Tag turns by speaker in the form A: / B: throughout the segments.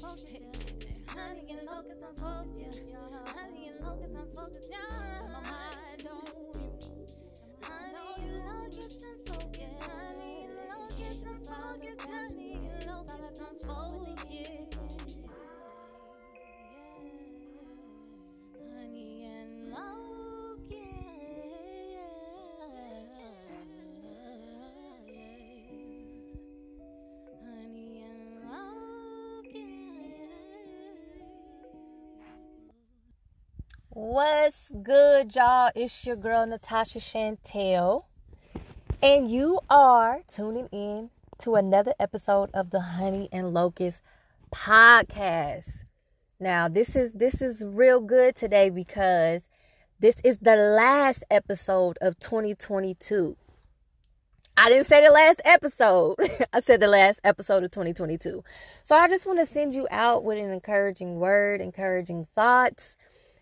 A: Honey and locust, I'm focused, yeah. Honey and locust, I'm focused, yeah. My mind. Honey and locust, I'm
B: What's good, y'all? It's your girl Natasha Chantel, and you are tuning in to another episode of the Honey and Locust podcast. Now, this is this is real good today because this is the last episode of 2022. I didn't say the last episode. I said the last episode of 2022. So I just want to send you out with an encouraging word, encouraging thoughts,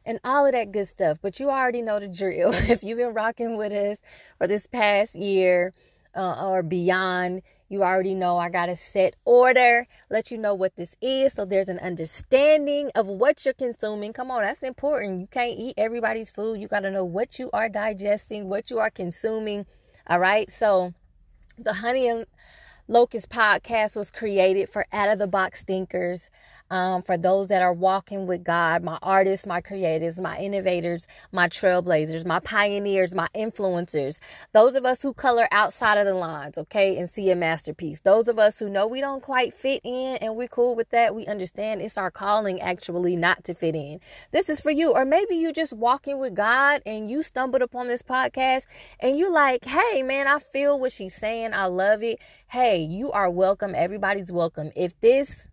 B: and all of that good stuff. But you already know the drill. if you've been rocking with us for this past year uh, or beyond, you already know I got to set order, let you know what this is so there's an understanding of what you're consuming. Come on, that's important. You can't eat everybody's food. You got to know what you are digesting, what you are consuming. All right. So, the Honey and Locust podcast was created for out of the box thinkers. Um, for those that are walking with God, my artists, my creatives, my innovators, my trailblazers, my pioneers, my influencers, those of us who color outside of the lines, okay, and see a masterpiece. Those of us who know we don't quite fit in and we're cool with that. We understand it's our calling actually not to fit in. This is for you. Or maybe you just walking with God and you stumbled upon this podcast and you're like, hey man, I feel what she's saying. I love it. Hey, you are welcome. Everybody's welcome. If this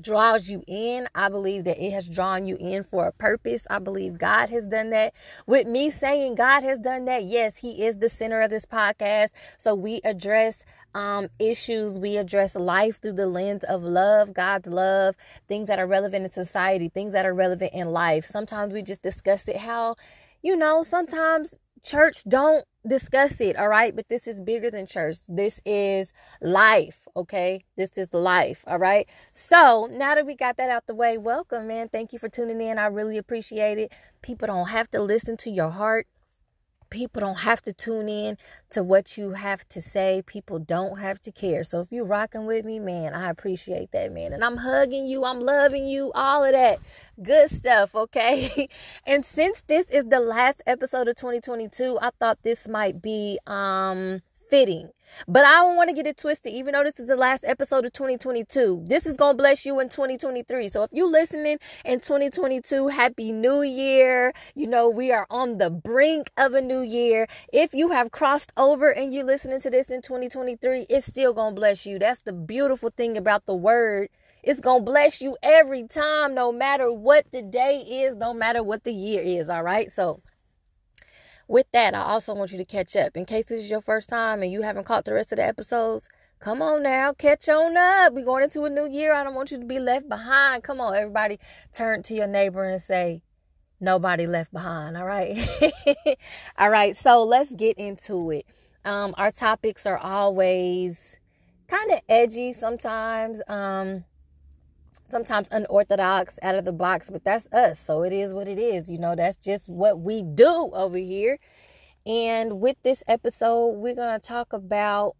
B: draws you in. I believe that it has drawn you in for a purpose. I believe God has done that. With me saying God has done that, yes, He is the center of this podcast. So we address um, issues, we address life through the lens of love, God's love, things that are relevant in society, things that are relevant in life. Sometimes we just discuss it how, you know, sometimes church don't discuss it all right? But this is bigger than church. This is life okay? This is life all right? So now that we got that out the way welcome man. Thank you for tuning in. I really appreciate it. People don't have to listen to your heart people don't have to tune in to what you have to say people don't have to care. So if you're rocking with me man i appreciate that man. And i'm hugging you i'm loving you all of that good stuff okay? And since this is the last episode of 2022 i thought this might be um fitting. But I don't want to get it twisted, even though this is the last episode of 2022. This is going to bless you in 2023. So if you're listening in 2022, Happy New Year. You know, we are on the brink of a new year. If you have crossed over and you're listening to this in 2023, it's still going to bless you. That's the beautiful thing about the word. It's going to bless you every time, no matter what the day is, no matter what the year is. All right. So, with that, I also want you to catch up. In case this is your first time and you haven't caught the rest of the episodes, come on now, catch on up. We're going into a new year. I don't want you to be left behind. Come on, everybody, turn to your neighbor and say, Nobody left behind. All right. all right. So let's get into it. Um, our topics are always kind of edgy sometimes. Um, sometimes unorthodox, out of the box, but that's us. So it is what it is. You know, that's just what we do over here. And with this episode, we're going to talk about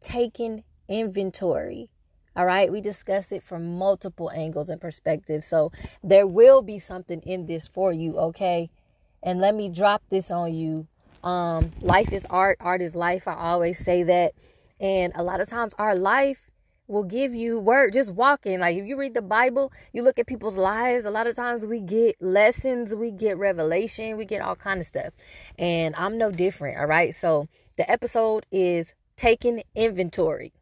B: taking inventory. All right, we discuss it from multiple angles and perspectives. So there will be something in this for you, okay? And let me drop this on you. Um, life is art, art is life. I always say that. And a lot of times our life will give you word. Just walking like if you read the bible you look at people's lives a lot of times we get lessons we get revelation we get all kind of stuff. And i'm no different all right? So the episode is taking inventory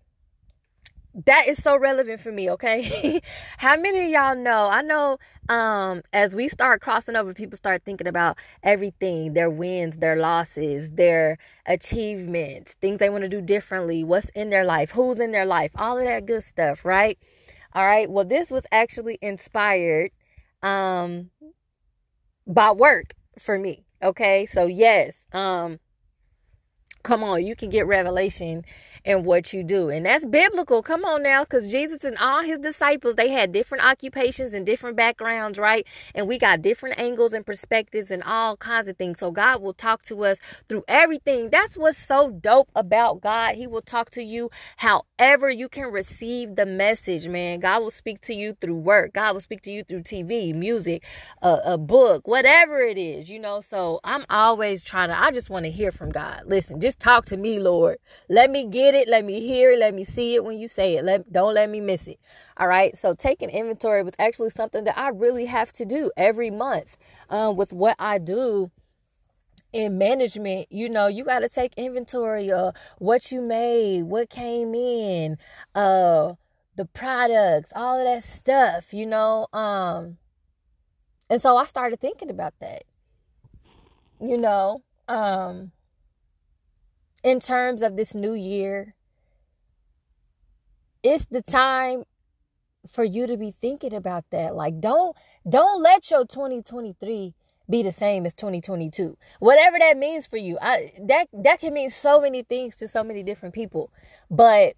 B: that is so relevant for me okay? How many of y'all know i know um as we start crossing over people start thinking about everything their wins their losses their achievements things they want to do differently what's in their life who's in their life all of that good stuff right? All right well this was actually inspired um by work for me okay? So yes um come on you can get revelation in what you do. And that's biblical. Come on now, because Jesus and all his disciples, they had different occupations and different backgrounds, right? And we got different angles and perspectives and all kinds of things. So God will talk to us through everything. That's what's so dope about God. He will talk to you however you can receive the message, man. God will speak to you through work. God will speak to you through TV, music, a, a book, whatever it is, you know. So I'm always trying to, I just want to hear from God. Listen, just talk to me, Lord. Let me get it. Let me hear it. Let me see it when you say it. Let, don't let me miss it. All right. So taking inventory was actually something that I really have to do every month um, with what I do in management, you know, you got to take inventory of what you made, what came in, uh, the products, all of that stuff, you know. Um, and so I started thinking about that, you know, um, in terms of this new year, it's the time for you to be thinking about that. Like, don't don't let your 2023 be the same as 2022 whatever that means for you i that that can mean so many things to so many different people. But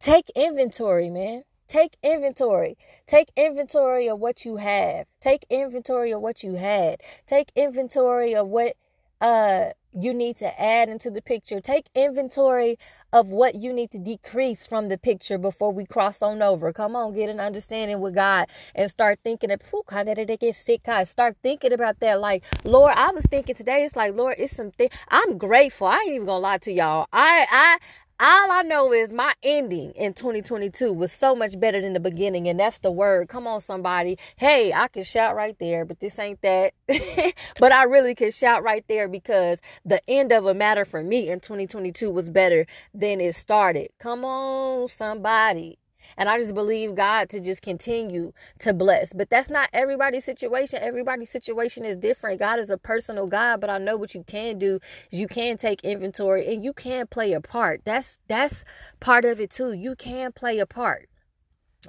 B: take inventory man. Take inventory. Take inventory of what you have. Take inventory of what you had. Take inventory of what uh you need to add into the picture. Take inventory of what you need to decrease from the picture before we cross on over. Come on, get an understanding with God and start thinking of who kind of get sick. God, start thinking about that. Like, Lord, I was thinking today, it's like, Lord, it's something I'm grateful. I ain't even gonna lie to y'all. I I all I know is my ending in 2022 was so much better than the beginning, and that's the word. Come on, somebody. Hey, I can shout right there, but this ain't that. but I really can shout right there because the end of a matter for me in 2022 was better than it started. Come on, somebody. And I just believe God to just continue to bless. But that's not everybody's situation. Everybody's situation is different. God is a personal God, but I know what you can do is you can take inventory and you can play a part. That's that's part of it too. You can play a part.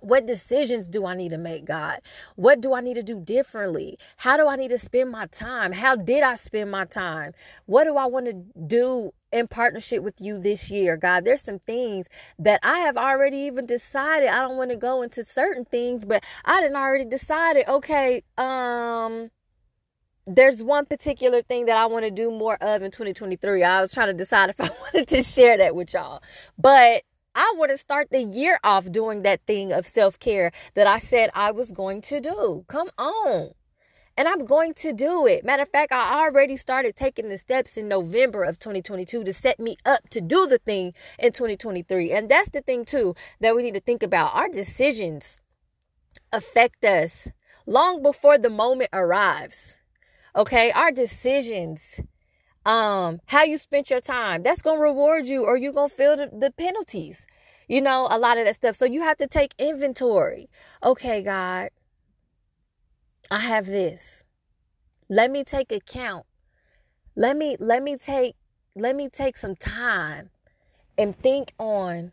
B: What decisions do I need to make, God? What do I need to do differently? How do I need to spend my time? How did I spend my time? What do I want to do in partnership with you this year, God? There's some things that I have already even decided. I don't want to go into certain things, but I didn't already decided, okay, um, there's one particular thing that I want to do more of in 2023. I was trying to decide if I wanted to share that with y'all. But I want to start the year off doing that thing of self care that I said I was going to do. Come on. And I'm going to do it. Matter of fact, I already started taking the steps in November of 2022 to set me up to do the thing in 2023. And that's the thing, too, that we need to think about. Our decisions affect us long before the moment arrives. Okay? Our decisions um how you spent your time that's gonna reward you or you're gonna feel the, the penalties you know a lot of that stuff so you have to take inventory okay god i have this. Let me take account. Let me let me take let me take some time and think on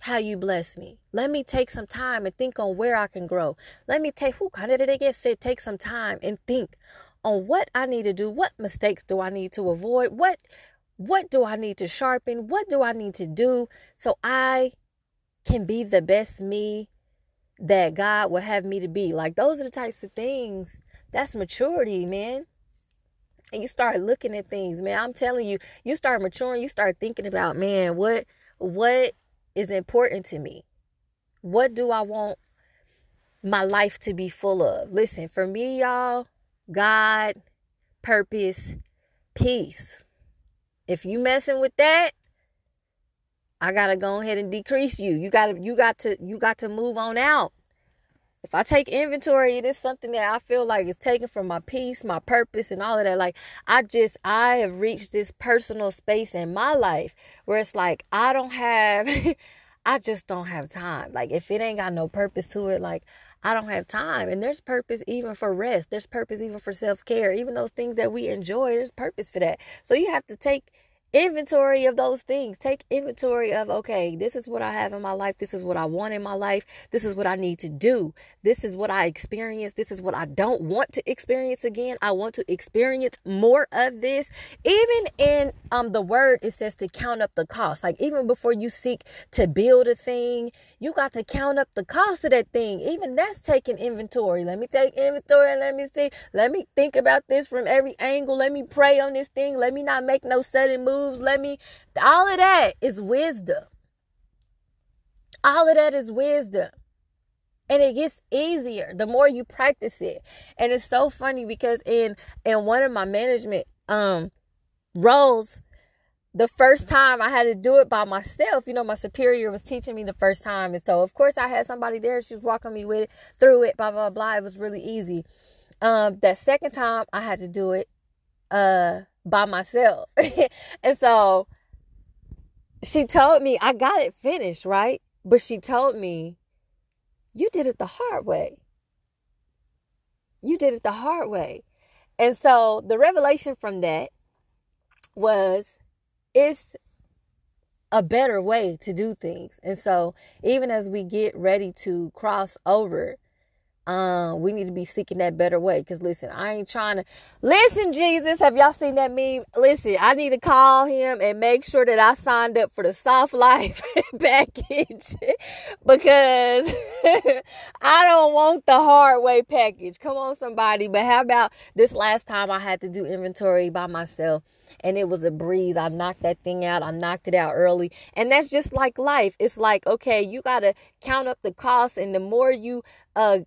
B: how you bless me. Let me take some time and think on where I can grow. Let me take who of did they get said take some time and think on what I need to do, what mistakes do I need to avoid, what what do I need to sharpen, what do I need to do so I can be the best me that God would have me to be. Like those are the types of things. That's maturity, man. And you start looking at things, man. I'm telling you, you start maturing, you start thinking about, man, what what is important to me? What do I want my life to be full of? Listen, for me, y'all, God, purpose, peace. If you messing with that, I gotta go ahead and decrease you. You gotta you got to you got to move on out. If I take inventory, it is something that I feel like is taken from my peace, my purpose, and all of that. Like I just I have reached this personal space in my life where it's like I don't have I just don't have time. Like if it ain't got no purpose to it, like I don't have time. And there's purpose even for rest. There's purpose even for self care. Even those things that we enjoy, there's purpose for that. So you have to take inventory of those things. Take inventory of, okay, this is what I have in my life. This is what I want in my life. This is what I need to do. This is what I experience. This is what I don't want to experience again. I want to experience more of this. Even in um the word, it says to count up the cost. Like even before you seek to build a thing, you got to count up the cost of that thing. Even that's taking inventory. Let me take inventory and let me see. Let me think about this from every angle. Let me pray on this thing. Let me not make no sudden moves moves. Let me, all of that is wisdom. All of that is wisdom. And it gets easier the more you practice it. And it's so funny because in in one of my management um roles, the first time I had to do it by myself, you know, my superior was teaching me the first time. And so of course I had somebody there, she was walking me with it through it, blah, blah, blah. It was really easy. Um, that second time I had to do it, uh, by myself. and so she told me I got it finished, right? But she told me, you did it the hard way. You did it the hard way. And so the revelation from that was it's a better way to do things. And so even as we get ready to cross over um, we need to be seeking that better way. Because listen, I ain't trying to listen, Jesus. Have y'all seen that meme? Listen, I need to call him and make sure that I signed up for the soft life package because I don't want the hard way package. Come on, somebody. But how about this last time I had to do inventory by myself? and it was a breeze. I knocked that thing out. I knocked it out early. And that's just like life. It's like, okay, you got to count up the costs and the more you uh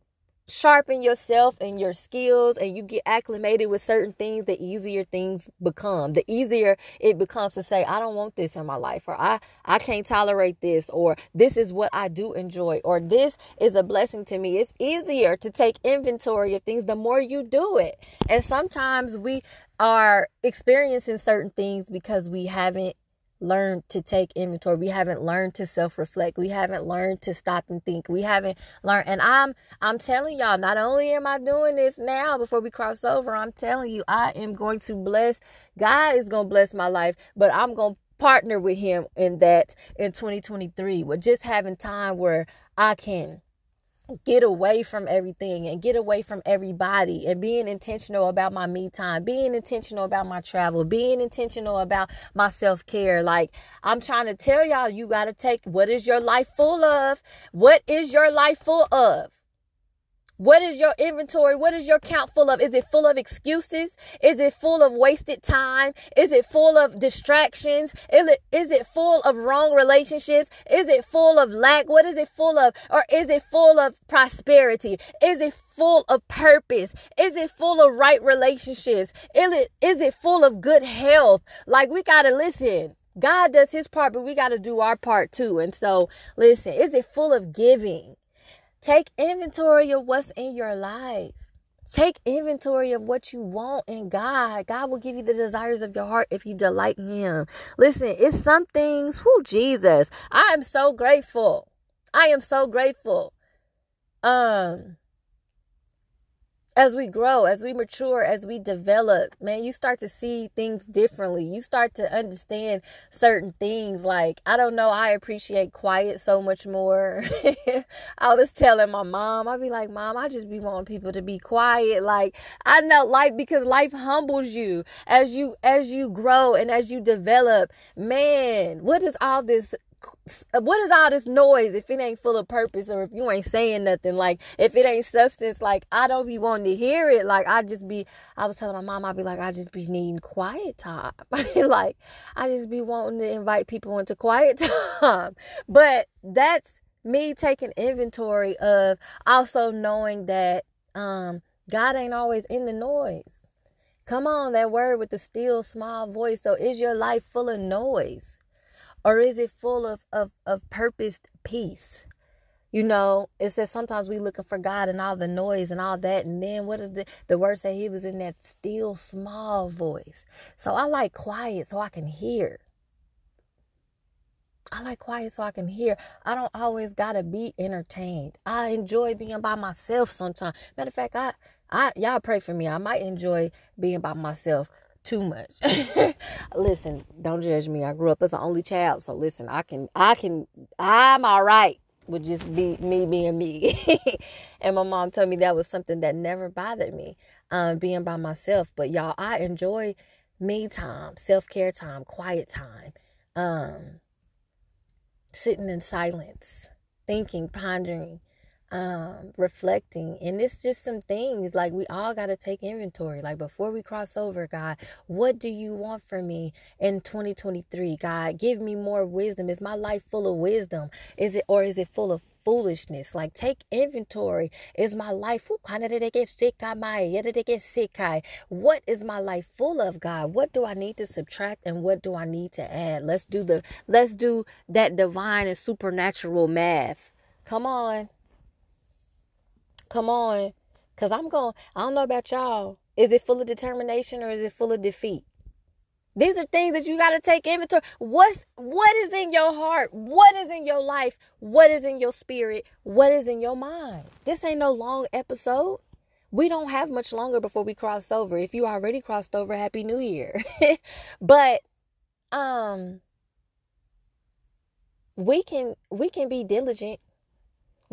B: sharpen yourself and your skills and you get acclimated with certain things, the easier things become. The easier it becomes to say, I don't want this in my life, or I, I can't tolerate this, or this is what I do enjoy, or this is a blessing to me. It's easier to take inventory of things the more you do it. And sometimes we are experiencing certain things because we haven't learned to take inventory. We haven't learned to self-reflect. We haven't learned to stop and think. We haven't learned and I'm I'm telling y'all, not only am I doing this now before we cross over, I'm telling you I am going to bless God is going to bless my life, but I'm going to partner with him in that in 2023 with just having time where I can get away from everything and get away from everybody and being intentional about my me time, being intentional about my travel, being intentional about my self care. Like, I'm trying to tell y'all, you got to take what is your life full of? What is your life full of? What is your inventory? What is your count full of? Is it full of excuses? Is it full of wasted time? Is it full of distractions? Is it, is it full of wrong relationships? Is it full of lack? What is it full of? Or is it full of prosperity? Is it full of purpose? Is it full of right relationships? Is it, is it full of good health? Like we got to listen. God does his part, but we got to do our part too. And so, listen, is it full of giving? Take inventory of what's in your life. Take inventory of what you want in God. God will give you the desires of your heart if you delight Him. Listen, it's some things, who Jesus. I am so grateful. I am so grateful. Um, as we grow, as we mature, as we develop, man, you start to see things differently. You start to understand certain things. Like, I don't know, I appreciate quiet so much more. I was telling my mom, I'd be like, Mom, I just be wanting people to be quiet. Like, I know life because life humbles you as you as you grow and as you develop. Man, what is all this what is all this noise if it ain't full of purpose or if you ain't saying nothing? Like if it ain't substance like i don't be wanting to hear it. Like i just be i was telling my mom i'd be like i just be needing quiet time. Like i just be wanting to invite people into quiet time. But that's me taking inventory of also knowing that um god ain't always in the noise. Come on that word with the still small voice. So is your life full of noise or is it full of, of, of purposed peace? You know, it says sometimes we looking for God and all the noise and all that. And then what is the, the word say? He was in that still small voice. So I like quiet so I can hear. I like quiet so I can hear. I don't always gotta be entertained. I enjoy being by myself sometimes. Matter of fact, I, I y'all pray for me. I might enjoy being by myself too much. listen, don't judge me. I grew up as an only child, so listen, I can, I can, I'm all right with just be me being me. and my mom told me that was something that never bothered me, um, being by myself. But y'all, I enjoy me time, self care time, quiet time, um, sitting in silence, thinking, pondering, um, reflecting. And it's just some things like we all got to take inventory. Like before we cross over, God, what do you want from me in 2023? God, give me more wisdom. Is my life full of wisdom? Is it, or is it full of foolishness. Like take inventory. Is my life what is my life full of, God? What do I need to subtract and what do I need to add? Let's do the let's do that divine and supernatural math. Come on. Come on. Cause I'm going, I don't know about y'all. Is it full of determination or is it full of defeat? These are things that you got to take inventory. What's what is in your heart? What is in your life? What is in your spirit? What is in your mind? This ain't no long episode. We don't have much longer before we cross over. If you already crossed over, happy new year. but um we can we can be diligent.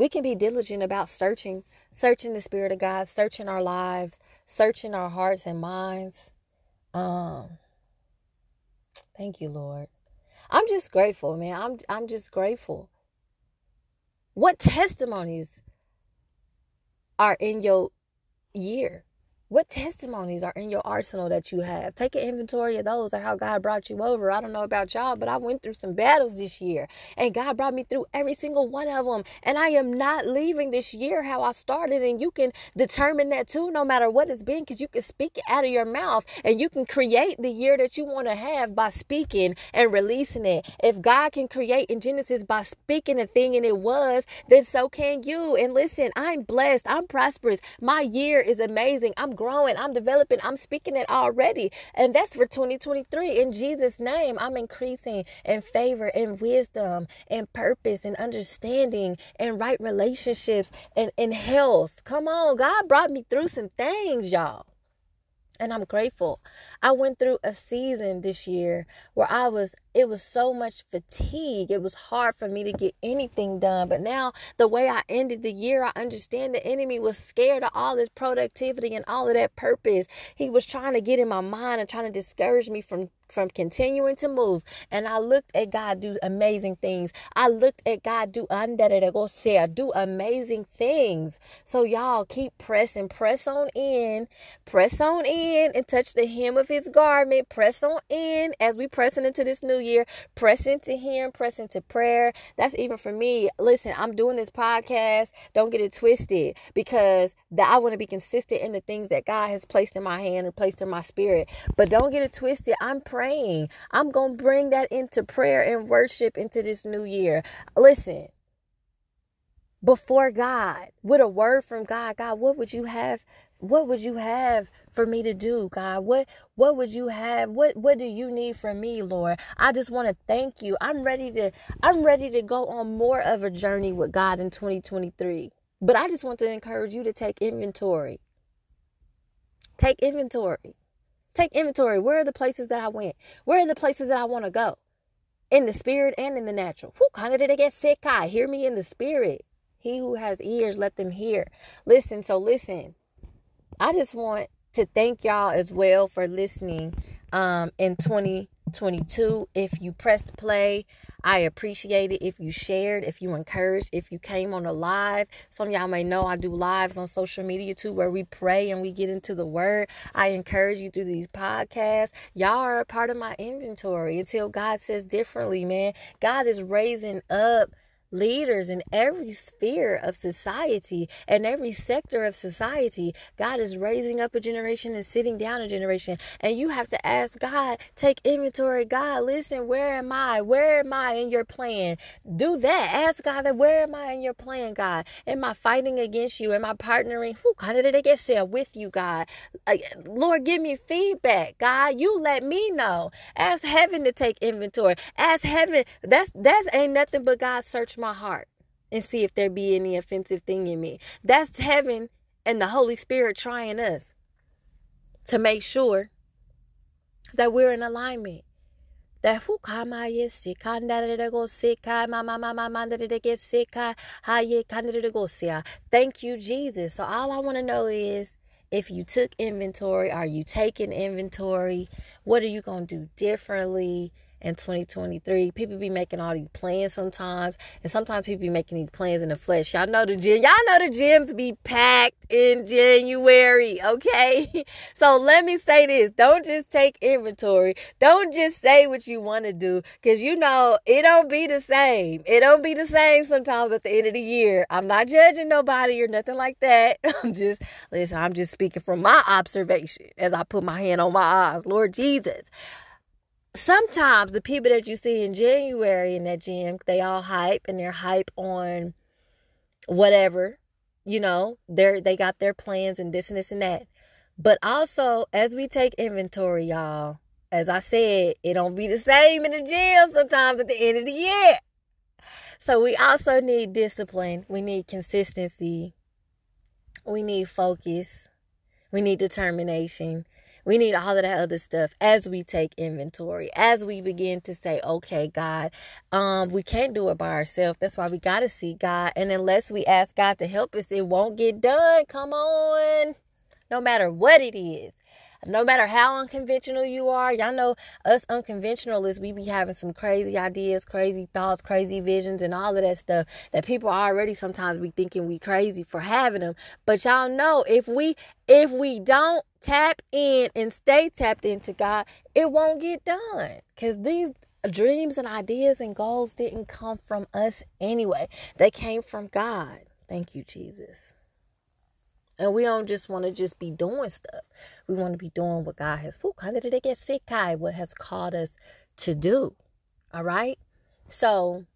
B: We can be diligent about searching, searching the spirit of God, searching our lives, searching our hearts and minds. Um Thank you, Lord. I'm just grateful, man. I'm I'm just grateful. What testimonies are in your year? What testimonies are in your arsenal that you have? Take an inventory of those and how God brought you over. I don't know about y'all, but I went through some battles this year and God brought me through every single one of them. And I am not leaving this year how I started. And you can determine that too, no matter what it's been, because you can speak it out of your mouth and you can create the year that you want to have by speaking and releasing it. If God can create in Genesis by speaking a thing and it was, then so can you. And listen, I'm blessed. I'm prosperous. My year is amazing. I'm growing, I'm developing, I'm speaking it already. And that's for 2023. In Jesus' name, I'm increasing in favor and wisdom and purpose and understanding and right relationships and, and health. Come on, God brought me through some things, y'all. And I'm grateful. I went through a season this year where I was it was so much fatigue. It was hard for me to get anything done. But now, the way I ended the year, I understand the enemy was scared of all this productivity and all of that purpose. He was trying to get in my mind and trying to discourage me from from continuing to move. And I looked at God do amazing things. I looked at God do do amazing things. So y'all keep pressing, press on in, press on in and touch the hem of his garment. Press on in as we pressing into this new year. Press into Him, press into prayer. That's even for me. Listen, I'm doing this podcast. Don't get it twisted because that I want to be consistent in the things that God has placed in my hand or placed in my spirit. But don't get it twisted. I'm praying. I'm going to bring that into prayer and worship into this new year. Listen, before God with a word from God. God, what would you have? What would you have for me to do, God? What what would you have? What what do you need from me, Lord? I just want to thank you. I'm ready to I'm ready to go on more of a journey with God in 2023. But I just want to encourage you to take inventory. Take inventory. Take inventory. Where are the places that I went? Where are the places that I want to go? In the spirit and in the natural. Who kind of did I get sick? I hear me in the spirit. He who has ears, let them hear. Listen, so listen. I just want to thank y'all as well for listening um, in 2022. If you pressed play, I appreciate it. If you shared, if you encouraged, if you came on a live. Some y'all may know I do lives on social media too where we pray and we get into the word. I encourage you through these podcasts. Y'all are a part of my inventory until God says differently, man. God is raising up leaders in every sphere of society and every sector of society. God is raising up a generation and sitting down a generation. And you have to ask God, take inventory. God, listen, where am I? Where am I in your plan? Do that. Ask God that where am I in your plan, God? Am I fighting against you? Am I partnering? Who kind of did I get there with you, God? Uh, Lord, give me feedback, God. You let me know. Ask heaven to take inventory. Ask heaven. That's that ain't nothing but God search my heart and see if there be any offensive thing in me. That's heaven and the Holy Spirit trying us to make sure that we're in alignment. That. Thank you, Jesus. So all I want to know is if you took inventory, are you taking inventory? What are you gonna do differently? In 2023. People be making all these plans sometimes, and sometimes people be making these plans in the flesh. Y'all know the gym. Y'all know the gyms be packed in January, okay? So let me say this: don't just take inventory. Don't just say what you want to do, cause you know it don't be the same. It don't be the same sometimes at the end of the year. I'm not judging nobody or nothing like that. I'm just listen. I'm just speaking from my observation as I put my hand on my eyes. Lord Jesus sometimes the people that you see in January in that gym, they all hype and they're hype on whatever, you know, they're they got their plans and this and this and that. But also as we take inventory, y'all, as I said, it don't be the same in the gym sometimes at the end of the year. So we also need discipline. We need consistency. We need focus. We need determination. We need all of that other stuff as we take inventory, as we begin to say, okay, God, um, we can't do it by ourselves. That's why we got to see God. And unless we ask God to help us, it won't get done. Come on. No matter what it is no matter how unconventional you are, y'all know us unconventionalists, we be having some crazy ideas, crazy thoughts, crazy visions, and all of that stuff that people already sometimes be thinking we crazy for having them. But y'all know if we if we don't tap in and stay tapped into God, it won't get done. Cause these dreams and ideas and goals didn't come from us anyway. They came from God. Thank you, Jesus. And we don't just want to just be doing stuff. We want to be doing what God has what has called us to do. All right? So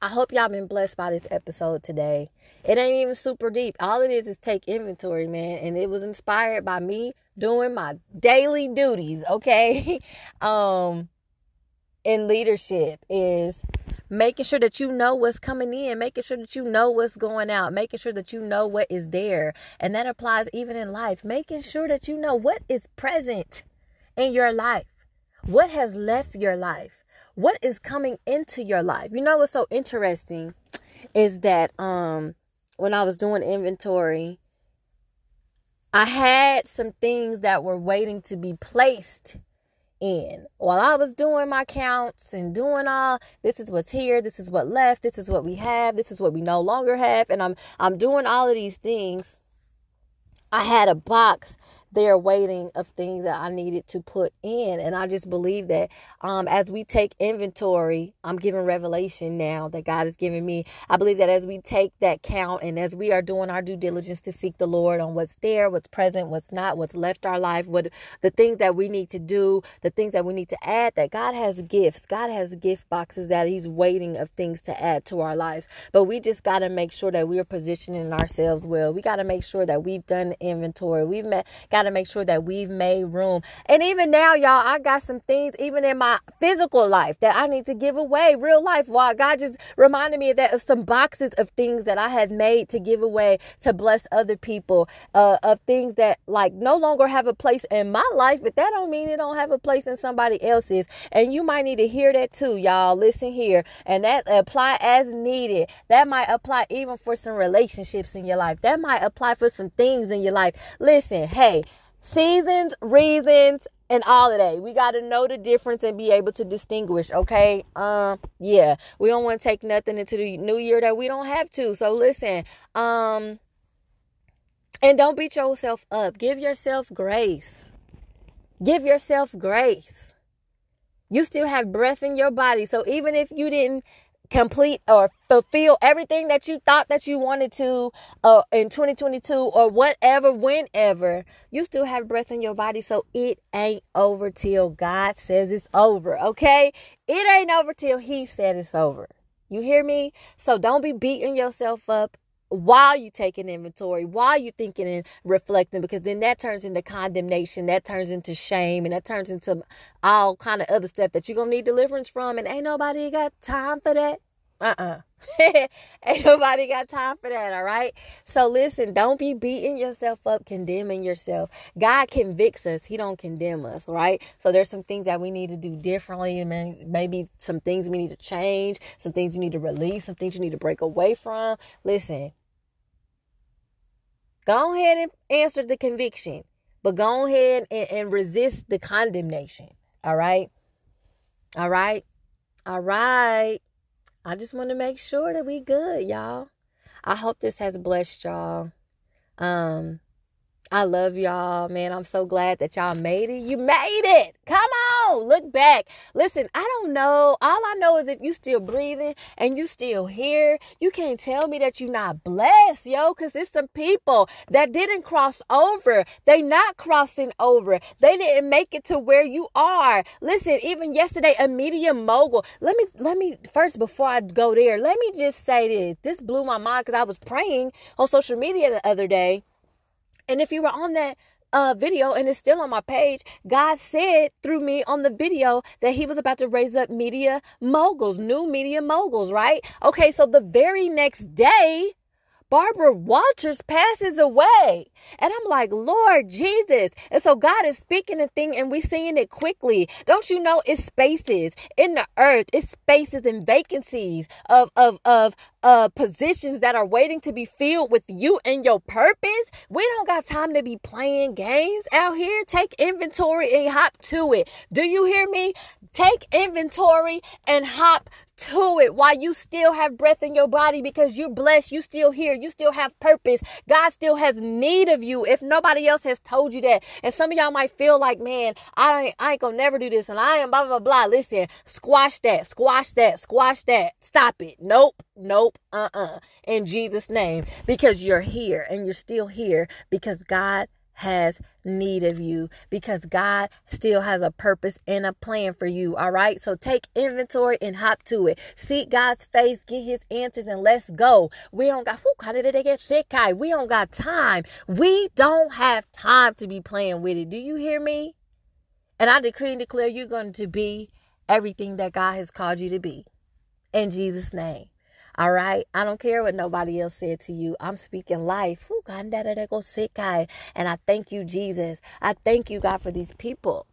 B: I hope y'all been blessed by this episode today. It ain't even super deep. All it is is take inventory, man. And it was inspired by me doing my daily duties, okay? um in leadership is making sure that you know what's coming in, making sure that you know what's going out, making sure that you know what is there. And that applies even in life, making sure that you know what is present in your life, what has left your life, what is coming into your life. You know what's so interesting is that um when I was doing inventory, I had some things that were waiting to be placed in. While I was doing my counts and doing all this is what's here, this is what left, this is what we have, this is what we no longer have, and I'm I'm doing all of these things. I had a box there waiting of things that I needed to put in. And I just believe that um, as we take inventory, I'm giving revelation now that God is giving me. I believe that as we take that count and as we are doing our due diligence to seek the Lord on what's there, what's present, what's not, what's left our life, what the things that we need to do, the things that we need to add, that God has gifts. God has gift boxes that He's waiting of things to add to our life. But we just got to make sure that we're positioning ourselves well. We got to make sure that we've done inventory. We've met, got to make sure that we've made room. And even now, y'all, I got some things even in my physical life that I need to give away, real life. While God just reminded me of that of some boxes of things that I had made to give away to bless other people, uh, of things that like no longer have a place in my life, but that don't mean it don't have a place in somebody else's. And you might need to hear that too, y'all. Listen here, and that apply as needed. That might apply even for some relationships in your life. That might apply for some things in your life. Listen, hey, seasons, reasons, and all of that. We got to know the difference and be able to distinguish, okay? Um yeah, we don't want to take nothing into the new year that we don't have to. So listen, um and don't beat yourself up. Give yourself grace. Give yourself grace. You still have breath in your body. So even if you didn't complete or fulfill everything that you thought that you wanted to uh, in 2022 or whatever, whenever, you still have breath in your body. So it ain't over till God says it's over. Okay. It ain't over till He said it's over. You hear me? So don't be beating yourself up while you taking inventory, while you thinking and reflecting, because then that turns into condemnation, that turns into shame, and that turns into all kind of other stuff that you're gonna need deliverance from, and ain't nobody got time for that. Uh-uh. Ain't nobody got time for that, all right? So listen, don't be beating yourself up, condemning yourself. God convicts us. He don't condemn us, right? So there's some things that we need to do differently and maybe some things we need to change, some things you need to release, some things you need to break away from. Listen. Go ahead and answer the conviction, but go ahead and, and resist the condemnation. All right? All right? All right. I just want to make sure that we good, y'all. I hope this has blessed y'all. Um, I love y'all, man. I'm so glad that y'all made it. You made it. Come on, look back. Listen, I don't know. All I know is if you still breathing and you still here, you can't tell me that you're not blessed, yo, because there's some people that didn't cross over. They not crossing over. They didn't make it to where you are. Listen, even yesterday, a media mogul. Let me let me first before I go there, let me just say this. This blew my mind because I was praying on social media the other day and if you were on that uh, video and it's still on my page, God said through me on the video that He was about to raise up media moguls, new media moguls, right? Okay, so the very next day, Barbara Walters passes away. And I'm like, Lord Jesus. And so God is speaking a thing and we're seeing it quickly. Don't you know it's spaces in the earth, it's spaces and vacancies of of of uh positions that are waiting to be filled with you and your purpose. We don't got time to be playing games out here. Take inventory and hop to it. Do you hear me? Take inventory and hop to it while you still have breath in your body because you're blessed. You still here. You still have purpose. God still has need of you if nobody else has told you that. And some of y'all might feel like, man, I ain't, I ain't gonna never do this and I am blah, blah, blah. Listen, squash that, squash that, squash that. Stop it. Nope, nope, uh uh-uh. uh. In Jesus' name. Because you're here and you're still here because God has need of you because God still has a purpose and a plan for you. All right. So take inventory and hop to it. Seek God's face, get his answers, and let's go. We don't got who how did they get shit We don't got time. We don't have time to be playing with it. Do you hear me? And I decree and declare you're going to be everything that God has called you to be. In Jesus' name. All right. I don't care what nobody else said to you. I'm speaking life. And I thank you, Jesus. I thank you, God, for these people.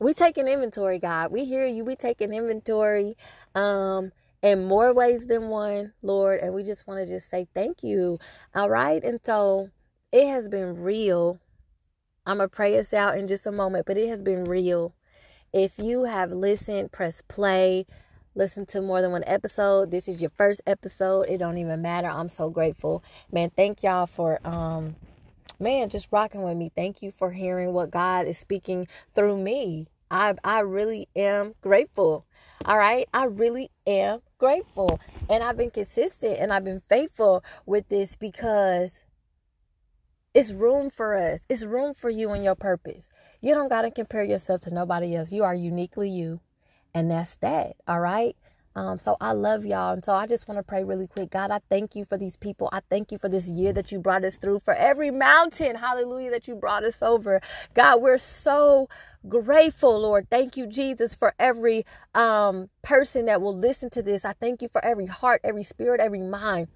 B: We taking inventory, God. We hear you. We taking inventory um in more ways than one, Lord. And we just want to just say thank you. All right. And so it has been real. I'm going to pray us out in just a moment, but it has been real. If you have listened, press play listen to more than one episode. This is your first episode. It don't even matter. I'm so grateful. Man, thank y'all for um man, just rocking with me. Thank you for hearing what God is speaking through me. I I really am grateful. All right? I really am grateful. And I've been consistent and I've been faithful with this because it's room for us. It's room for you and your purpose. You don't got to compare yourself to nobody else. You are uniquely you. And that's that. All right. Um, so I love y'all. And so I just want to pray really quick. God, I thank you for these people. I thank you for this year that you brought us through, for every mountain, hallelujah, that you brought us over. God, we're so grateful, Lord. Thank you, Jesus, for every um, person that will listen to this. I thank you for every heart, every spirit, every mind.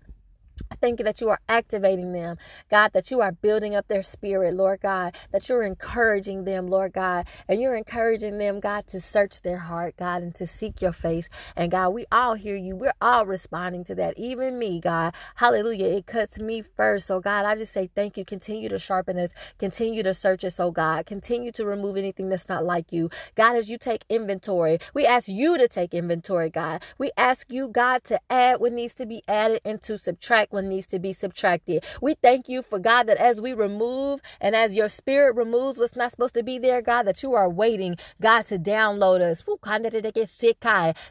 B: I thank you that you are activating them, God, that you are building up their spirit, Lord God, that you're encouraging them, Lord God, and you're encouraging them, God, to search their heart, God, and to seek your face. And God, we all hear you. We're all responding to that, even me, God. Hallelujah. It cuts me first. So, God, I just say thank you. Continue to sharpen us, continue to search us, oh God. Continue to remove anything that's not like you. God, as you take inventory, we ask you to take inventory, God. We ask you, God, to add what needs to be added and to subtract subtract what needs to be subtracted. We thank you for God that as we remove and as your spirit removes what's not supposed to be there, God, that you are waiting, God, to download us.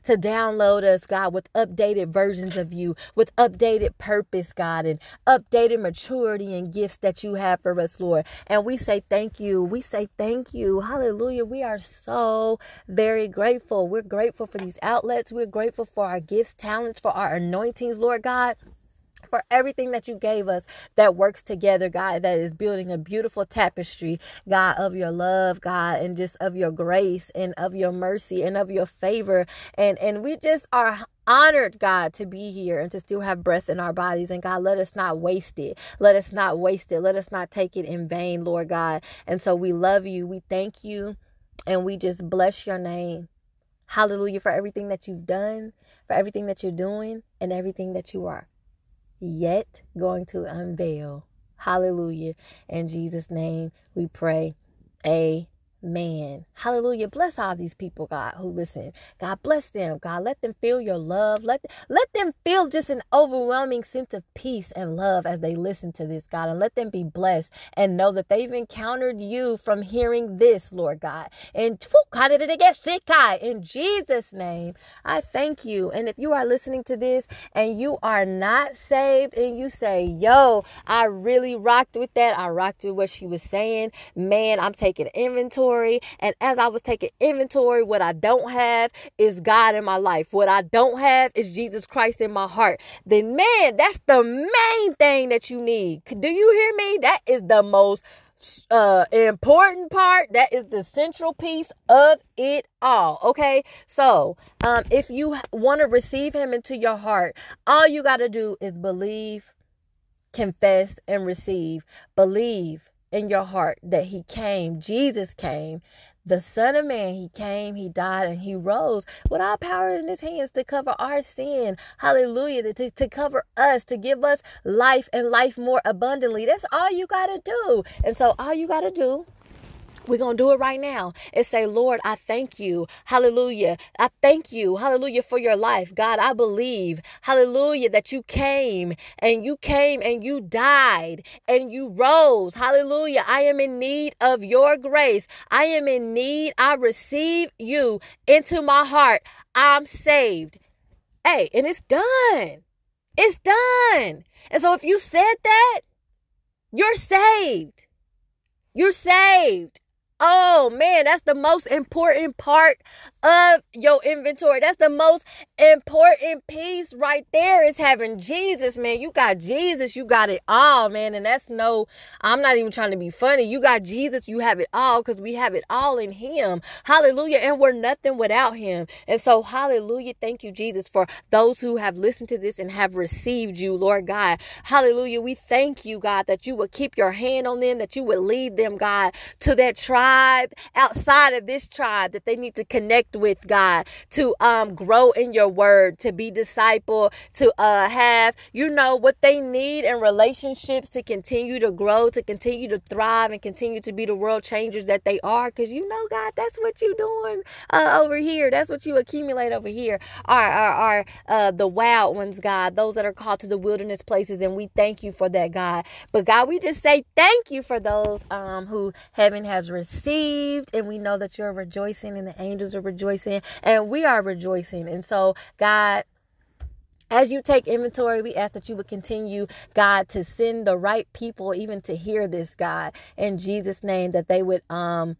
B: To download us, God, with updated versions of you, with updated purpose, God, and updated maturity and gifts that you have for us, Lord. And we say thank you. We say thank you. Hallelujah. We are so very grateful. We're grateful for these outlets. We're grateful for our gifts, talents, for our anointings, Lord God for everything that you gave us that works together, God, that is building a beautiful tapestry, God, of your love, God, and just of your grace and of your mercy and of your favor. And and we just are honored, God, to be here and to still have breath in our bodies. And God, let us not waste it. Let us not waste it. Let us not take it in vain, Lord God. And so we love you. We thank you. And we just bless your name. Hallelujah for everything that you've done, for everything that you're doing, and everything that you are yet going to unveil. Hallelujah. In Jesus' name we pray. Amen man. Hallelujah. Bless all these people, God, who listen. God bless them. God, let them feel your love. Let, let them feel just an overwhelming sense of peace and love as they listen to this, God. And let them be blessed and know that they've encountered you from hearing this, Lord God. And in Jesus' name, I thank you. And if you are listening to this and you are not saved and you say, yo, I really rocked with that. I rocked with what she was saying. Man, I'm taking inventory inventory. And as I was taking inventory, what I don't have is God in my life. What I don't have is Jesus Christ in my heart. Then, man, that's the main thing that you need. Do you hear me? That is the most uh important part that is the central piece of it all okay so um if you want to receive him into your heart all you got to do is believe confess and receive believe in your heart that he came, Jesus came, the Son of Man, he came, he died, and he rose with all power in his hands to cover our sin. Hallelujah. To, to cover us, to give us life and life more abundantly. That's all you got to do. And so, all you got to do we're going to do it right now and say, Lord, I thank you. Hallelujah. I thank you. Hallelujah for your life. God, I believe. Hallelujah that you came and you came and you died and you rose. Hallelujah. I am in need of your grace. I am in need. I receive you into my heart. I'm saved. Hey, and it's done. It's done. And so if you said that, you're saved. You're saved. Oh man, that's the most important part of your inventory. That's the most important piece right there is having Jesus, man. You got Jesus, you got it all, man. And that's no, I'm not even trying to be funny. You got Jesus, you have it all because we have it all in Him. Hallelujah. And we're nothing without Him. And so, hallelujah. Thank you, Jesus, for those who have listened to this and have received you, Lord God. Hallelujah. We thank you, God, that you would keep your hand on them, that you would lead them, God, to that tribe tribe outside of this tribe that they need to connect with God to um grow in your word, to be disciple, to uh have you know what they need in relationships to continue to grow, to continue to thrive and continue to be the world changers that they are cuz you know God, that's what you're doing uh, over here. That's what you accumulate over here. Are are are uh the wild ones, God, those that are called to the wilderness places and we thank you for that, God. But God, we just say thank you for those um who heaven has received received, and we know that you're rejoicing, and the angels are rejoicing, and we are rejoicing. And so, God, as you take inventory, we ask that you would continue, God, to send the right people even to hear this, God, in Jesus' name, that they would um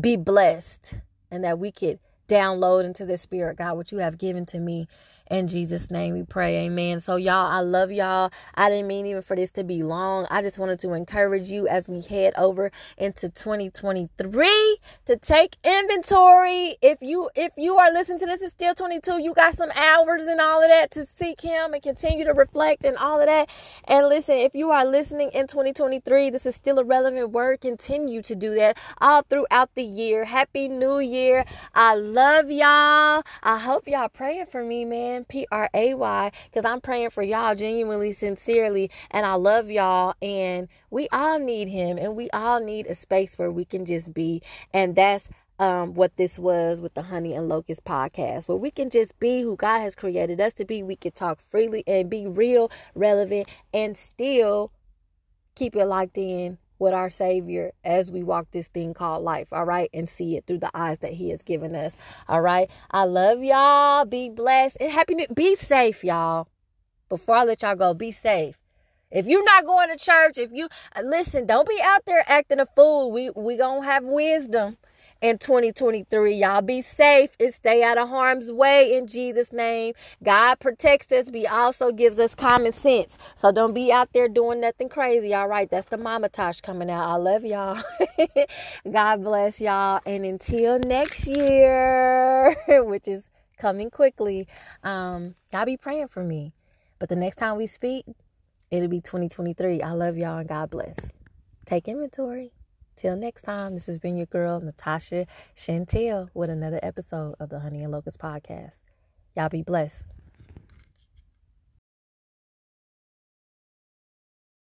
B: be blessed and that we could download into the spirit, God, what you have given to me in Jesus' name we pray. Amen. So, y'all, I love y'all. I didn't mean even for this to be long. I just wanted to encourage you as we head over into 2023 to take inventory. If you if you are listening to this is still 22, you got some hours and all of that to seek him and continue to reflect and all of that. And listen, if you are listening in 2023, this is still a relevant word. Continue to do that all throughout the year. Happy New Year. I love y'all. I hope y'all praying for me, man. P R A Y, because I'm praying for y'all genuinely, sincerely, and I love y'all. And we all need Him, and we all need a space where we can just be. And that's um, what this was with the Honey and Locust podcast, where we can just be who God has created us to be. We can talk freely and be real, relevant, and still keep it locked in with our Savior as we walk this thing called life, all right, and see it through the eyes that He has given us, all right. I love y'all. Be blessed and happy. New- be safe, y'all. Before I let y'all go, be safe. If you're not going to church, if you listen, don't be out there acting a fool. We we gonna have wisdom in 2023. Y'all be safe and stay out of harm's way in Jesus' name. God protects us, but He also gives us common sense. So don't be out there doing nothing crazy. All right, that's the Mama Tosh coming out. I love y'all. God bless y'all. And until next year, which is coming quickly, um, y'all be praying for me. But the next time we speak, it'll be 2023. I love y'all and God bless. Take inventory. Till next time, this has been your girl, Natasha Chantel, with another episode of the Honey and Locust Podcast. Y'all be blessed.